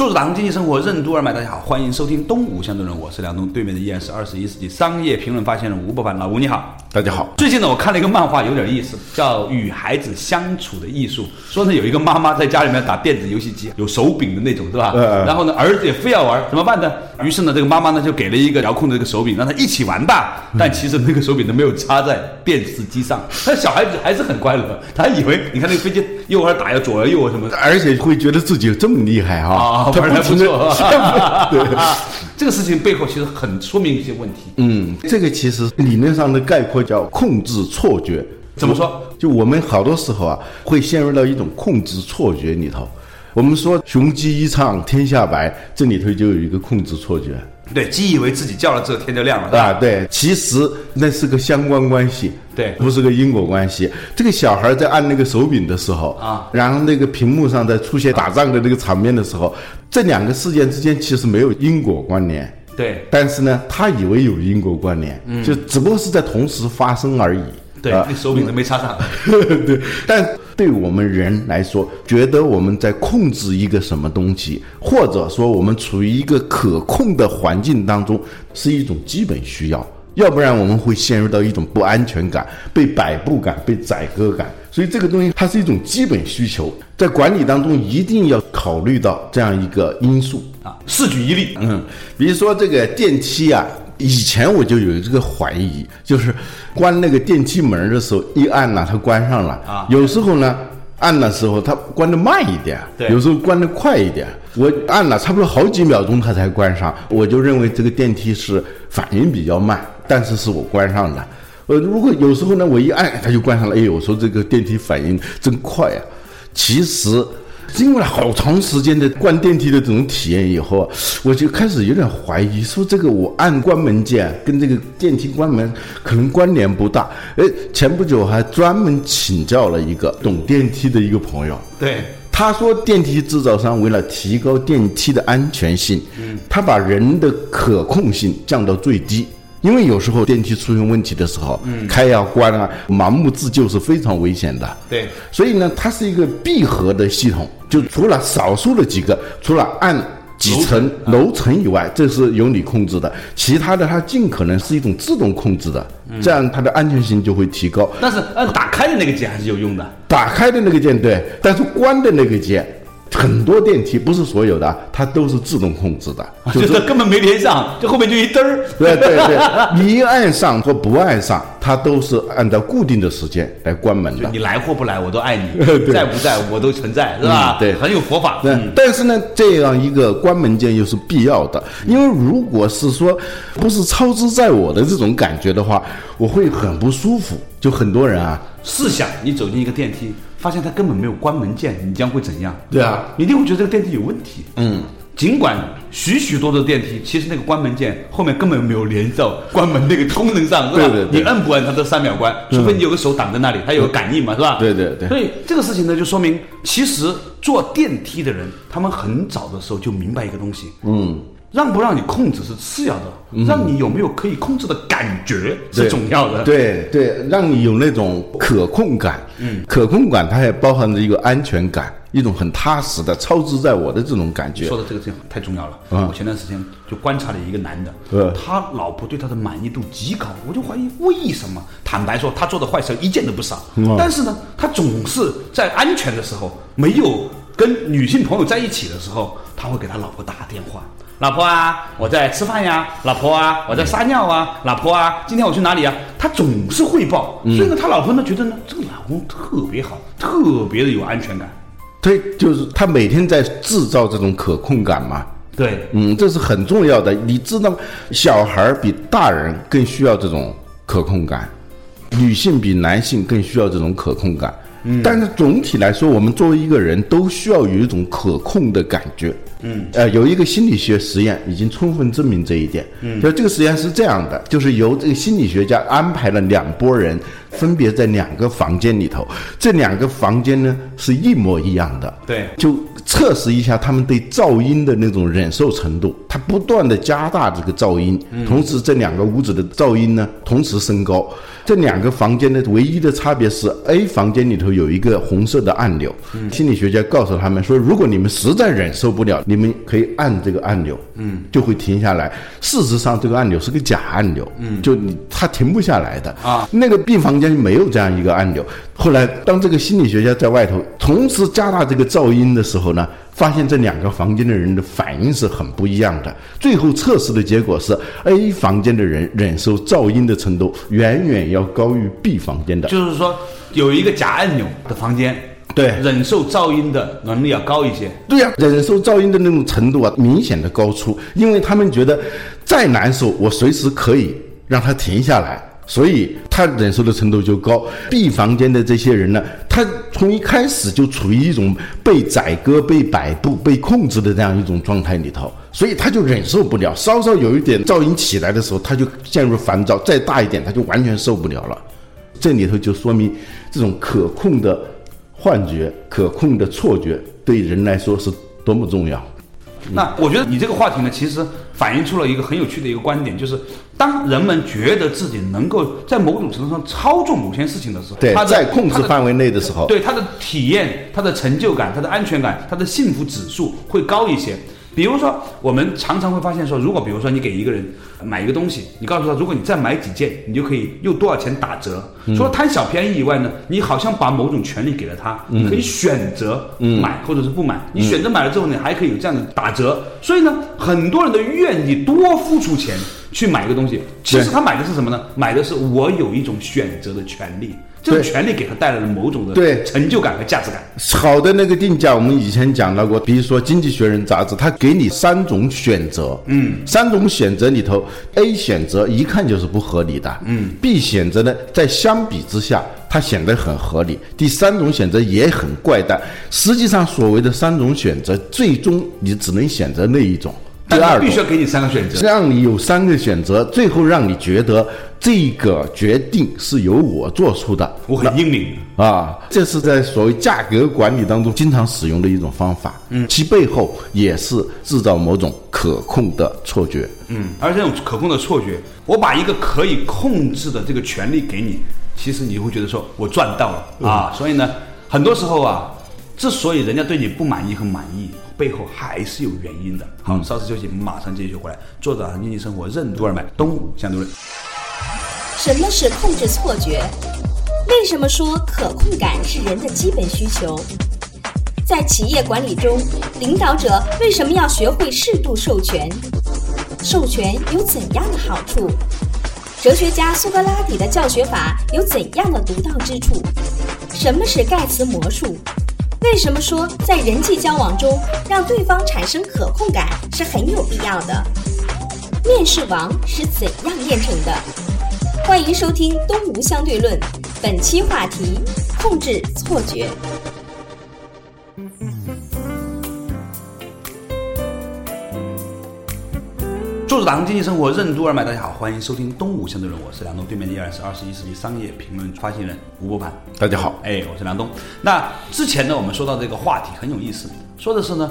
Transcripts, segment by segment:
作者打通经济生活任督二脉，大家好，欢迎收听东吴相对论，我是梁东，对面的依然是二十一世纪商业评论发现人吴伯凡，老吴你好。大家好，最近呢，我看了一个漫画，有点意思，叫《与孩子相处的艺术》。说呢，有一个妈妈在家里面打电子游戏机，有手柄的那种，是吧？嗯然后呢，儿子也非要玩，怎么办呢？于是呢，这个妈妈呢就给了一个遥控的这个手柄，让他一起玩吧。但其实那个手柄都没有插在电视机上，但小孩子还是很快乐，他以为你看那个飞机右耳打呀，左耳右啊什么的。而且会觉得自己这么厉害哈、玩的不错。对，这个事情背后其实很说明一些问题。嗯，这个其实理论上的概括叫控制错觉。怎么说？就我们好多时候啊，会陷入到一种控制错觉里头。我们说雄鸡一唱天下白，这里头就有一个控制错觉。对，鸡以为自己叫了之后天就亮了，啊，对，其实那是个相关关系，对不是个因果关系。这个小孩在按那个手柄的时候啊然后那个屏幕上在出现打仗的那个场面的时候，这两个事件之间其实没有因果关联，对但是呢，他以为有因果关联，就只不过是在同时发生而已。对，啊那手柄都没插上。对，但对我们人来说，觉得我们在控制一个什么东西，或者说我们处于一个可控的环境当中，是一种基本需要。要不然我们会陷入到一种不安全感、被摆布感、被宰割感。所以这个东西它是一种基本需求，在管理当中一定要考虑到这样一个因素。啊，试举一例，嗯，比如说这个电梯啊，以前我就有这个怀疑，就是关那个电梯门的时候，一按呢、它关上了啊有时候呢，按的时候它关的慢一点，对有时候关的快一点。我按了差不多好几秒钟它才关上，我就认为这个电梯是反应比较慢，但是是我关上的。呃，如果有时候呢，我一按它就关上了，哎呦，我说这个电梯反应真快啊！其实经过了好长时间的关电梯的这种体验以后啊，我就开始有点怀疑，说这个我按关门键跟这个电梯关门可能关联不大。哎，前不久还专门请教了一个懂电梯的一个朋友，对，他说，电梯制造商为了提高电梯的安全性，嗯他把人的可控性降到最低。因为有时候电梯出现问题的时候，开呀关啊，盲目自救是非常危险的。对，所以呢，它是一个闭合的系统，就除了少数的几个，除了按几层楼层以外，这是由你控制的，其他的它尽可能是一种自动控制的，这样它的安全性就会提高。但是按打开的那个键还是有用的。打开的那个键对，但是关的那个键，很多电梯不是所有的啊，它都是自动控制的，就就是是根本没连上，这后面就一灯儿。对对对，你一按上或不按上，它都是按照固定的时间来关门的你。来或不来，我都爱你；在不在，我都存在，是吧？嗯对很有佛法。对，但是呢，这样一个关门键又是必要的，因为如果是说不是操之在我的这种感觉的话，我会很不舒服。就很多人啊，试想你走进一个电梯，发现它根本没有关门键，你将会怎样？对啊，你一定会觉得这个电梯有问题。嗯，尽管许许多多的电梯，其实那个关门键后面根本没有连到关门那个功能上，是吧？对对对你摁不摁它都三秒关，除非你有个手挡在那里，它有个感应嘛，是吧？对对对所以这个事情呢，就说明其实坐电梯的人，他们很早的时候就明白一个东西，嗯。让不让你控制是次要的，让你有没有可以控制的感觉是重要的。对对，让你有那种可控感。嗯，可控感它也包含着一个安全感，一种很踏实的、操之在我的这种感觉说。的这个事情太重要了。嗯我前段时间就观察了一个男的，嗯他老婆对他的满意度极高，我就怀疑为什么。坦白说，他做的坏事一件都不少，嗯但是呢，他总是在安全的时候，没有跟女性朋友在一起的时候，他会给他老婆打电话。老婆啊，我在吃饭呀。老婆啊，我在撒尿啊。老婆啊，今天我去哪里啊？他总是汇报，所以呢，他老婆呢觉得呢，这个老公特别好，特别的有安全感。对，就是他每天在制造这种可控感嘛。对，嗯，这是很重要的。你知道，小孩儿比大人更需要这种可控感。女性比男性更需要这种可控感。嗯，但是总体来说，我们作为一个人都需要有一种可控的感觉。嗯，呃，有一个心理学实验已经充分证明这一点。嗯，就这个实验是这样的，就是由这个心理学家安排了两拨人，分别在两个房间里头，这两个房间呢是一模一样的。对，就测试一下他们对噪音的那种忍受程度。他不断的加大这个噪音，同时这两个屋子的噪音呢同时升高。这两个房间的唯一的差别是，A 房间里头有一个红色的按钮。心理学家告诉他们说，如果你们实在忍受不了，你们可以按这个按钮，嗯，就会停下来。事实上，这个按钮是个假按钮，嗯，就你它停不下来的啊。那个病房间没有这样一个按钮。后来，当这个心理学家在外头同时加大这个噪音的时候呢？发现这两个房间的人的反应是很不一样的。最后测试的结果是，A 房间的人忍受噪音的程度远远要高于 B 房间的。就是说，有一个假按钮的房间，对忍受噪音的能力要高一些。对呀，忍受噪音的那种程度啊，明显的高出，因为他们觉得再难受，我随时可以让它停下来。所以他忍受的程度就高。B 房间的这些人呢，他从一开始就处于一种被宰割、被摆布、被控制的这样一种状态里头，所以他就忍受不了。稍稍有一点噪音起来的时候，他就陷入烦躁；再大一点，他就完全受不了了。这里头就说明这种可控的幻觉、可控的错觉对人来说是多么重要。那我觉得你这个话题呢，其实反映出了一个很有趣的一个观点，就是当人们觉得自己能够在某种程度上操纵某些事情的时候，对，他在控制范围内的时候，对他的体验、他的成就感、他的安全感、他的幸福指数会高一些。比如说，我们常常会发现说，如果比如说你给一个人买一个东西，你告诉他，如果你再买几件，你就可以用多少钱打折。除了贪小便宜以外呢，你好像把某种权利给了他，你可以选择买或者是不买。你选择买了之后你，还可以有这样的打折。所以呢，很多人都愿意多付出钱去买一个东西。其实他买的是什么呢？买的是我有一种选择的权利。这个权利给他带来了某种的对成就感和价值感。好的那个定价，我们以前讲到过，比如说《经济学人》杂志，它给你三种选择，嗯，三种选择里头，A 选择一看就是不合理的，嗯，B 选择呢，在相比之下，它显得很合理，第三种选择也很怪诞。实际上，所谓的三种选择，最终你只能选择那一种。第二，必须要给你三个选择，让你有三个选择，最后让你觉得这个决定是由我做出的，我很英明啊！这是在所谓价格管理当中经常使用的一种方法，嗯，其背后也是制造某种可控的错觉，嗯，而这种可控的错觉，我把一个可以控制的这个权利给你，其实你会觉得说我赚到了啊！所以呢，很多时候啊，之所以人家对你不满意和满意。背后还是有原因的。好，稍事休息，马上继续回来。作者：经济生活任督二脉，东吴相对论。什么是控制错觉？为什么说可控感是人的基本需求？在企业管理中，领导者为什么要学会适度授权？授权有怎样的好处？哲学家苏格拉底的教学法有怎样的独到之处？什么是盖茨魔术？为什么说在人际交往中让对方产生可控感是很有必要的？面试王是怎样炼成的？欢迎收听《东吴相对论》，本期话题：控制错觉。作者打通经济生活任督二脉，大家好，欢迎收听《东吴相对论》，我是梁东，对面依然是二十一世纪商业评论发行人吴伯凡。大家好，哎，我是梁东。那之前呢，我们说到这个话题很有意思，说的是呢，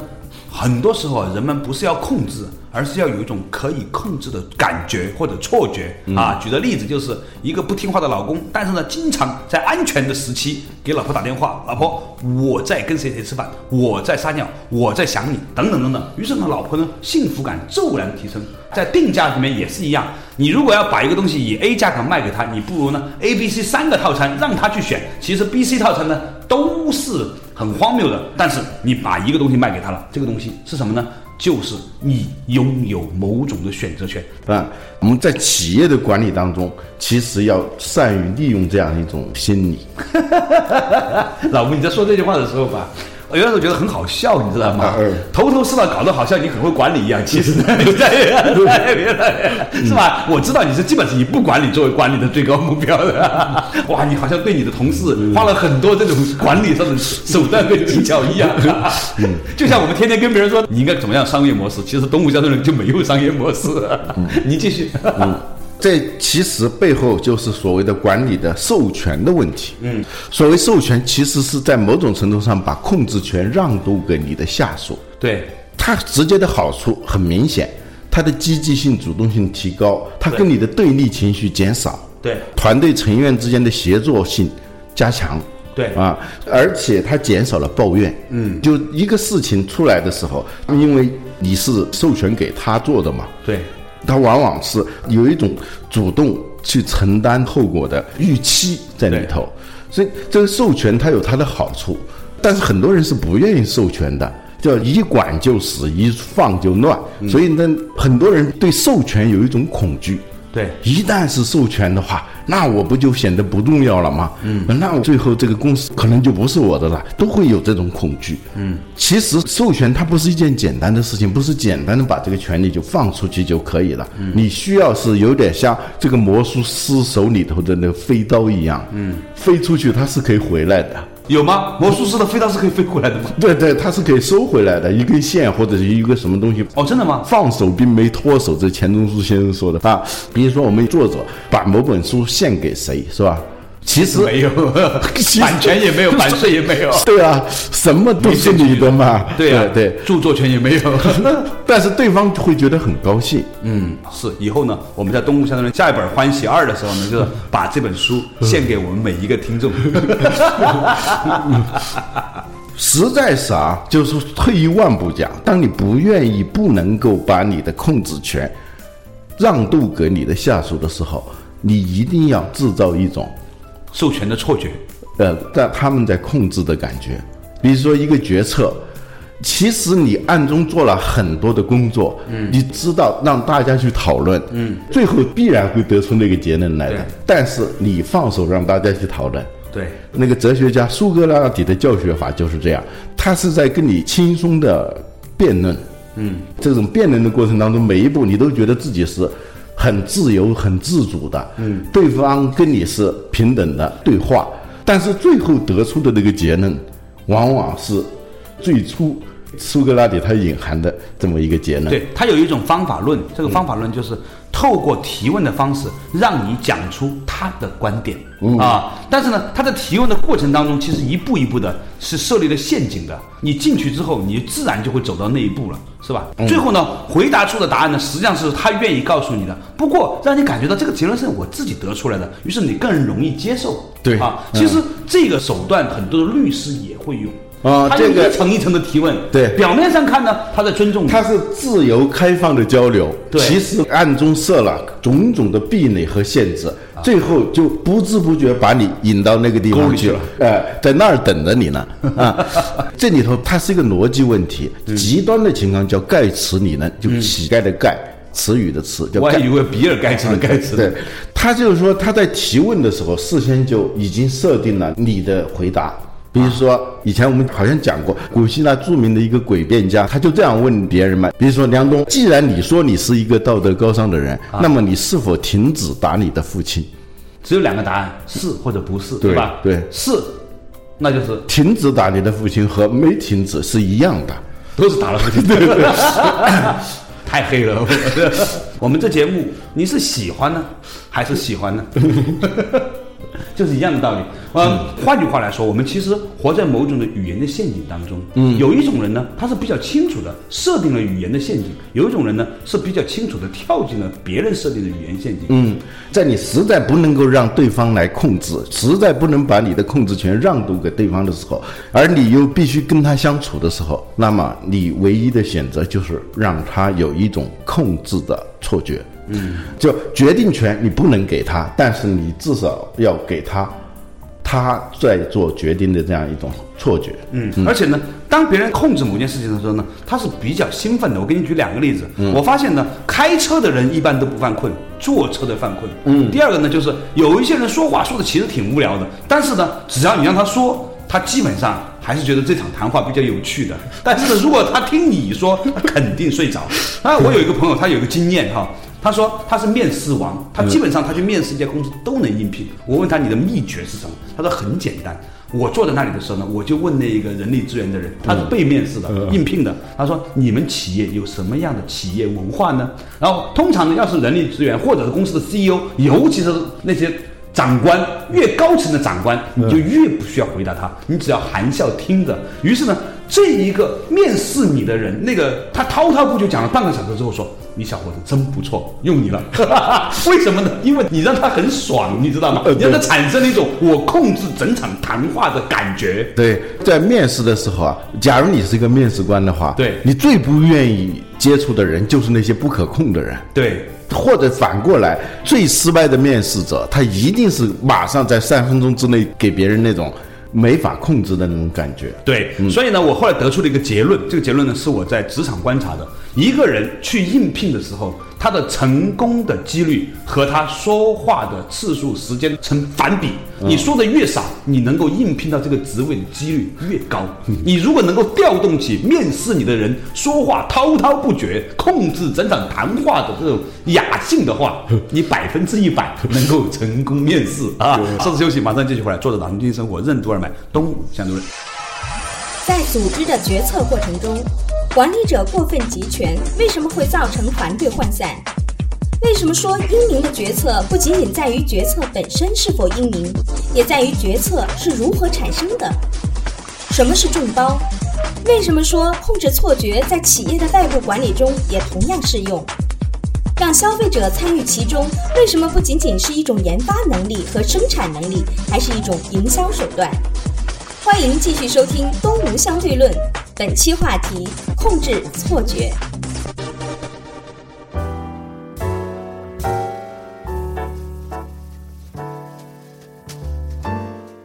很多时候啊，人们不是要控制，而是要有一种可以控制的感觉或者错觉啊。举的例子就是一个不听话的老公，但是呢，经常在安全的时期给老婆打电话，老婆，我在跟谁谁吃饭，我在撒尿，我在想你，等等等等。于是呢，老婆呢，幸福感骤然提升。在定价里面也是一样，你如果要把一个东西以 A 价格卖给他，你不如呢 A、B、C 三个套餐让他去选。其实 B、C 套餐呢都是很荒谬的，但是你把一个东西卖给他了，这个东西是什么呢？就是你拥有某种的选择权。啊，我们在企业的管理当中，其实要善于利用这样一种心理。老吴，你在说这句话的时候吧。我有的时候觉得很好笑，你知道吗？头头是道，搞得好像你很会管理一样，其实呢，你在在是吧？我知道你是基本是以不管理作为管理的最高目标的。哇，你好像对你的同事花了很多这种管理上的手段跟技巧一样。就像我们天天跟别人说你应该怎么样商业模式，其实东吴相对人就没有商业模式。你继续。这其实背后就是所谓的管理的授权的问题。嗯，所谓授权，其实是在某种程度上把控制权让渡给你的下属。对，它直接的好处很明显，它的积极性、主动性提高，它跟你的对立情绪减少，对团队成员之间的协作性加强。对啊，而且它减少了抱怨。嗯，就一个事情出来的时候，因为你是授权给他做的嘛，对他往往是有一种主动去承担后果的预期在里头，所以这个授权它有它的好处，但是很多人是不愿意授权的，叫一管就死，一放就乱，所以呢，很多人对授权有一种恐惧。对一旦是授权的话，那我不就显得不重要了吗？嗯，那我最后这个公司可能就不是我的了，都会有这种恐惧。嗯，其实授权它不是一件简单的事情，不是简单的把这个权利就放出去就可以了。嗯，你需要是有点像这个魔术师手里头的那个飞刀一样，嗯，飞出去它是可以回来的。有吗？魔术师的飞刀是可以飞回来的吗？对对，它是可以收回来的，一根线或者是一个什么东西。哦，真的吗？放手并没脱手，这钱钟书先生说的啊。比如说，我们作者把某本书献给谁，是吧？其实没有，版权也没有，版税也没有。对啊，什么都是你的嘛。对啊、对，著作权也没有。但是对方会觉得很高兴。嗯，是以后呢，我们在东吴相对论下一本《欢喜二》的时候呢，就是把这本书献给我们每一个听众。实在是啊，就是退一万步讲，当你不愿意、不能够把你的控制权让渡给你的下属的时候，你一定要制造一种授权的错觉。呃，在他们在控制的感觉。比如说一个决策，其实你暗中做了很多的工作，嗯，你知道让大家去讨论，嗯，最后必然会得出那个结论来的。但是你放手让大家去讨论，对，那个哲学家苏格拉底的教学法就是这样，他是在跟你轻松的辩论，嗯，这种辩论的过程当中，每一步你都觉得自己是很自由、很自主的，嗯，对方跟你是平等的对话，但是最后得出的那个结论，往往是最初苏格拉底他隐含的这么一个结论。对，他有一种方法论，这个方法论就是透过提问的方式，让你讲出他的观点、啊。但是呢，他在提问的过程当中，其实一步一步的是设立了陷阱的。你进去之后，你自然就会走到那一步了，是吧？最后呢，回答出的答案呢，实际上是他愿意告诉你的，不过让你感觉到这个结论是我自己得出来的，于是你更容易接受。对啊，嗯其实这个手段很多的律师也会用。啊这个一层一层的提问，对。表面上看呢，他在尊重。你，他是自由开放的交流，对。其实暗中设了种种的壁垒和限制，啊。最后就不知不觉把你引到那个地方去了，呃，在那儿等着你呢，啊，这里头它是一个逻辑问题，嗯。极端的情况叫盖茨理论，就乞丐的盖，词语的词，叫盖我还以为比尔盖茨的盖茨。对，他就是说他在提问的时候，事先就已经设定了你的回答。比如说，以前我们好像讲过，古希腊著名的一个诡辩家，他就这样问别人嘛。比如说，梁冬，既然你说你是一个道德高尚的人，那么你是否停止打你的父亲？只有两个答案，是或者不是，对吧？对是，那就是停止打你的父亲和没停止是一样的。都是打了父亲。对对 太黑了。我们这节目你是喜欢呢，还是喜欢呢？就是一样的道理。嗯，换句话来说，我们其实活在某种的语言的陷阱当中。嗯，有一种人呢，他是比较清楚的设定了语言的陷阱；有一种人呢，是比较清楚的跳进了别人设定的语言陷阱。嗯，在你实在不能够让对方来控制，实在不能把你的控制权让渡给对方的时候，而你又必须跟他相处的时候，那么你唯一的选择就是让他有一种控制的错觉。嗯，就决定权你不能给他，但是你至少要给他他在做决定的这样一种错觉。嗯，而且呢，当别人控制某件事情的时候呢，他是比较兴奋的。我给你举两个例子，我发现呢，开车的人一般都不犯困，坐车的犯困。嗯，第二个呢，就是有一些人说话说的其实挺无聊的，但是呢，只要你让他说，他基本上还还是觉得这场谈话比较有趣的。但是呢，如果他听你说，他肯定睡着。啊，我有一个朋友，他有一个经验哈，他说他是面试王，他基本上他去面试一家公司都能应聘。我问他你的秘诀是什么？他说很简单。我坐在那里的时候呢，我就问那一个人力资源的人，他是被面试的、应聘的。他说：“你们企业有什么样的企业文化呢？”然后通常呢，要是人力资源或者是公司的 CEO，尤其是那些长官越高层的长官，你就越不需要回答他，你只要含笑听着。于是呢，这一个面试你的人，那个他滔滔不绝讲了半个小时之后说。你小伙子真不错，用你了。为什么呢？因为你让他很爽，你知道吗？你让他产生了一种我控制整场谈话的感觉。对，在面试的时候啊，假如你是一个面试官的话，对你最不愿意接触的人就是那些不可控的人。对，或者反过来，最失败的面试者，他一定是马上在三分钟之内给别人那种没法控制的那种感觉。对，所以呢，我后来得出了一个结论，这个结论呢是我在职场观察的。一个人去应聘的时候，他的成功的几率和他说话的次数、时间成反比。你说的越少，你能够应聘到这个职位的几率越高。你如果能够调动起面试你的人说话滔滔不绝，控制整场谈话的这种雅兴的话，你百分之一百能够成功面试啊！稍事休息，马上继续回来。坐着：打通经济生活，任督二脉，东吴相对论。在组织的决策过程中。管理者过分集权，为什么会造成团队涣散？为什么说英明的决策不仅仅在于决策本身是否英明，也在于决策是如何产生的？什么是众包？为什么说控制错觉在企业的外部管理中也同样适用？让消费者参与其中，为什么不仅仅是一种研发能力和生产能力，还是一种营销手段？欢迎继续收听《东吴相对论》。本期话题：控制错觉。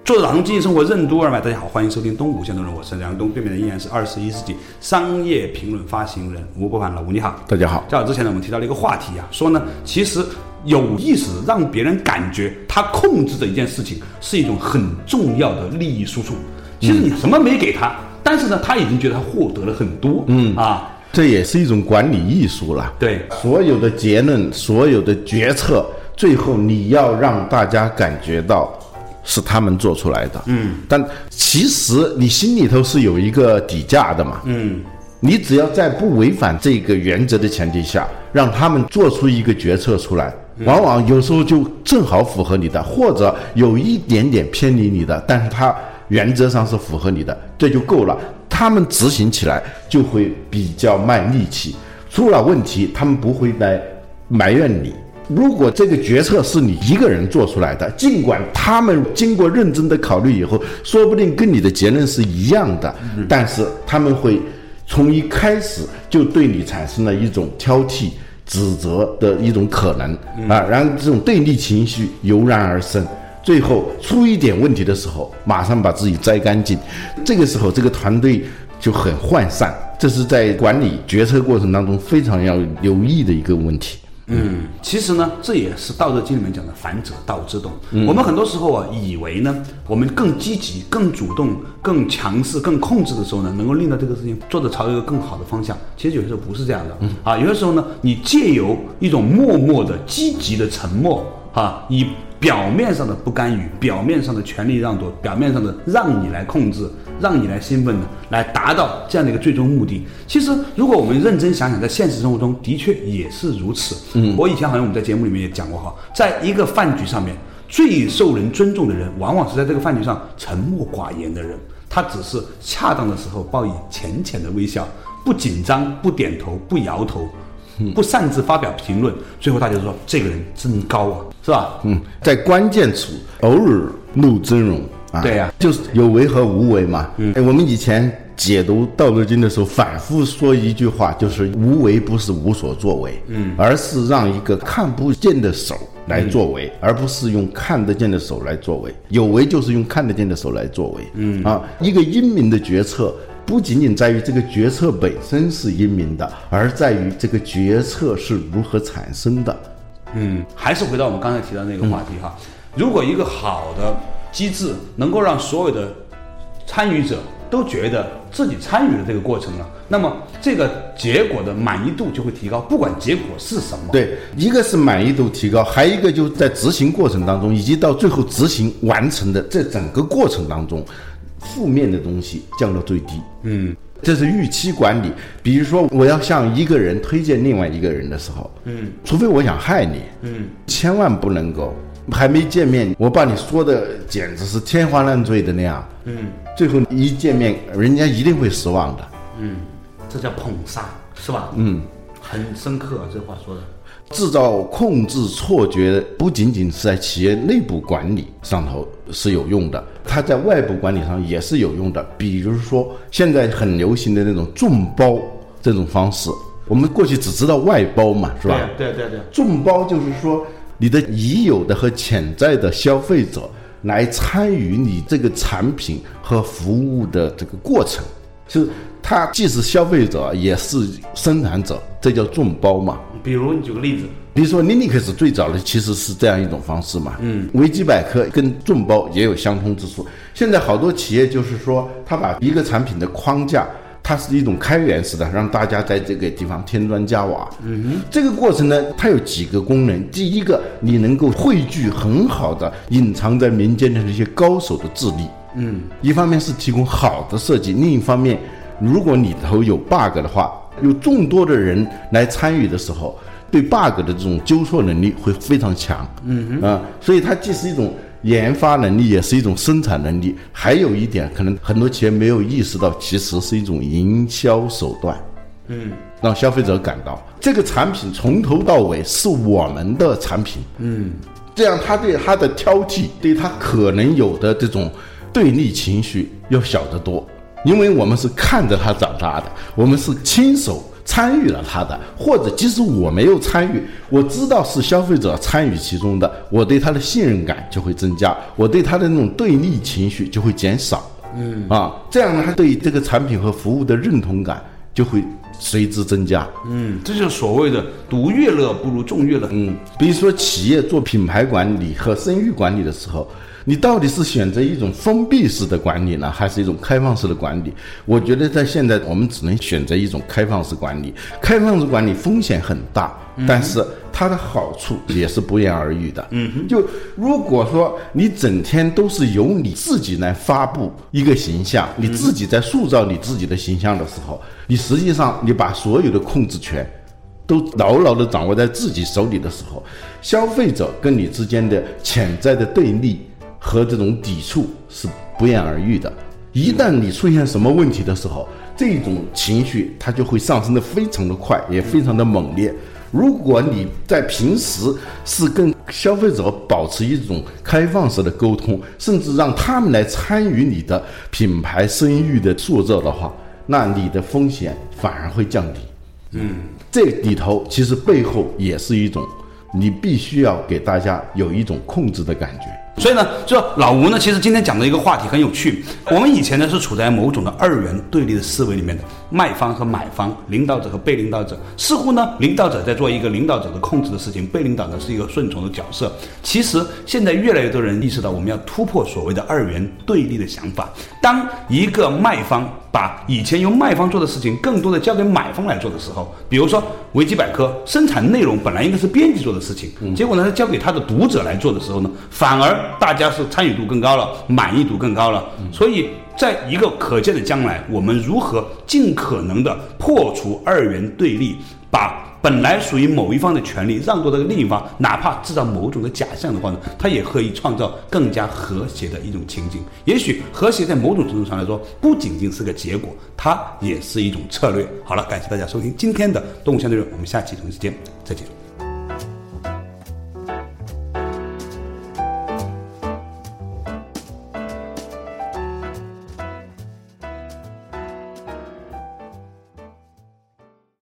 做打通经济生活任督二脉，大家好，欢迎收听《东吴相对论》，我是梁东，对面的依然是二十一世纪商业评论发行人吴伯凡，老吴你好，大家好。在我之前呢，我们提到了一个话题啊，说呢，其实有意识让别人感觉他控制着一件事情是一种很重要的利益输出。其实你什么没给他。但是呢，他已经觉得他获得了很多，嗯啊，这也是一种管理艺术了。对，所有的结论，所有的决策，最后你要让大家感觉到是他们做出来的。嗯，但其实你心里头是有一个底价的嘛。嗯，你只要在不违反这个原则的前提下，让他们做出一个决策出来，往往有时候就正好符合你的，或者有一点点偏离你的，但是他。原则上是符合你的，这就够了。他们执行起来就会比较卖力气，出了问题他们不会来埋怨你。如果这个决策是你一个人做出来的，尽管他们经过认真的考虑以后，说不定跟你的结论是一样的，但是他们会从一开始就对你产生了一种挑剔、指责的一种可能啊，然后这种对立情绪油然而生。最后出一点问题的时候，马上把自己摘干净，这个时候这个团队就很涣散，这是在管理决策过程当中非常要留意的一个问题。嗯，其实呢，这也是《道德经》里面讲的“反者道之动”。我们很多时候啊，以为呢，我们更积极、更主动、更强势、更控制的时候呢，能够令到这个事情做得朝一个更好的方向。其实有些时候不是这样的。啊，有些时候呢，你借由一种默默的、积极的沉默，啊，以。表面上的不干预，表面上的权力让渡，表面上的让你来控制，让你来兴奋的，来达到这样的一个最终目的。其实，如果我们认真想想，在现实生活中的确也是如此。嗯，我以前好像我们在节目里面也讲过哈，在一个饭局上面，最受人尊重的人，往往是在这个饭局上沉默寡言的人。他只是恰当的时候报以浅浅的微笑，不紧张，不点头，不摇头。不擅自发表评论，最后大家说这个人真高啊，是吧？嗯，在关键处偶尔露真容啊，对呀，就是有为和无为嘛。嗯，哎，我们以前解读《道德经》的时候，反复说一句话，就是无为不是无所作为，嗯，而是让一个看不见的手来作为，而不是用看得见的手来作为。有为就是用看得见的手来作为，嗯啊，一个英明的决策。不仅仅在于这个决策本身是英明的，而在于这个决策是如何产生的。嗯，还是回到我们刚才提到那个话题哈。如果一个好的机制能够让所有的参与者都觉得自己参与了这个过程了，那么这个结果的满意度就会提高，不管结果是什么。对，一个是满意度提高，还有一个就是在执行过程当中，以及到最后执行完成的这整个过程当中，负面的东西降到最低。嗯，这是预期管理。比如说，我要向一个人推荐另外一个人的时候，嗯，除非我想害你，嗯，千万不能够还没见面，我把你说的简直是天花乱坠的那样，嗯，最后一见面，人家一定会失望的。嗯这叫捧杀，是吧？嗯，很深刻、啊，这话说的。制造控制错觉，不仅仅是在企业内部管理上头是有用的，它在外部管理上也是有用的。比如说，现在很流行的那种众包这种方式，我们过去只知道外包嘛，是吧？对对对。众包就是说，你的已有的和潜在的消费者来参与你这个产品和服务的这个过程，就是他既是消费者，也是生产者，这叫众包嘛。比如你举个例子，比如说 Linux 最早的其实是这样一种方式嘛，嗯，维基百科跟众包也有相通之处。现在好多企业就是说，他把一个产品的框架，它是一种开源式的，让大家在这个地方添砖加瓦。嗯哼，这个过程呢，它有几个功能。第一个，你能够汇聚很好的隐藏在民间的这些高手的智力。嗯，一方面是提供好的设计，另一方面，如果里头有 bug 的话，有众多的人来参与的时候，对 bug 的这种纠错能力会非常强。嗯啊，所以它既是一种研发能力，也是一种生产能力。还有一点，可能很多企业没有意识到，其实是一种营销手段。嗯，让消费者感到这个产品从头到尾是我们的产品。嗯，这样他对他的挑剔，对他可能有的这种对立情绪要小得多。因为我们是看着他长大的，我们是亲手参与了他的，或者即使我没有参与，我知道是消费者参与其中的，我对他的信任感就会增加，我对他的那种对立情绪就会减少。嗯啊，这样呢，他对这个产品和服务的认同感就会随之增加。嗯，这就是所谓的独乐乐不如众乐乐。嗯，比如说企业做品牌管理和声誉管理的时候。你到底是选择一种封闭式的管理呢，还是一种开放式的管理？我觉得在现在我们只能选择一种开放式管理。开放式管理风险很大，但是它的好处也是不言而喻的。嗯，就如果说你整天都是由你自己来发布一个形象，你自己在塑造你自己的形象的时候，你实际上你把所有的控制权都牢牢地掌握在自己手里的时候，消费者跟你之间的潜在的对立。和这种抵触是不言而喻的。一旦你出现什么问题的时候，这种情绪它就会上升的非常的快，也非常的猛烈。如果你在平时是跟消费者保持一种开放式的沟通，甚至让他们来参与你的品牌声誉的塑造的话，那你的风险反而会降低。嗯，这里头其实背后也是一种，你必须要给大家有一种控制的感觉。所以呢，就老吴呢，其实今天讲的一个话题很有趣。我们以前呢是处在某种的二元对立的思维里面的，卖方和买方，领导者和被领导者，似乎呢，领导者在做一个领导者的控制的事情，被领导者是一个顺从的角色。其实现在越来越多人意识到，我们要突破所谓的二元对立的想法。当一个卖方把以前由卖方做的事情，更多的交给买方来做的时候，比如说维基百科生产内容本来应该是编辑做的事情，结果呢，交给他的读者来做的时候呢，反而大家是参与度更高了，满意度更高了。所以，在一个可见的将来，我们如何尽可能的破除二元对立，把本来属于某一方的权利让渡到另一方，哪怕制造某种的假象的话呢，它也可以创造更加和谐的一种情景。也许和谐在某种程度上来说，不仅仅是个结果，它也是一种策略。好了，感谢大家收听今天的动物相对论，我们下期同一时间再见。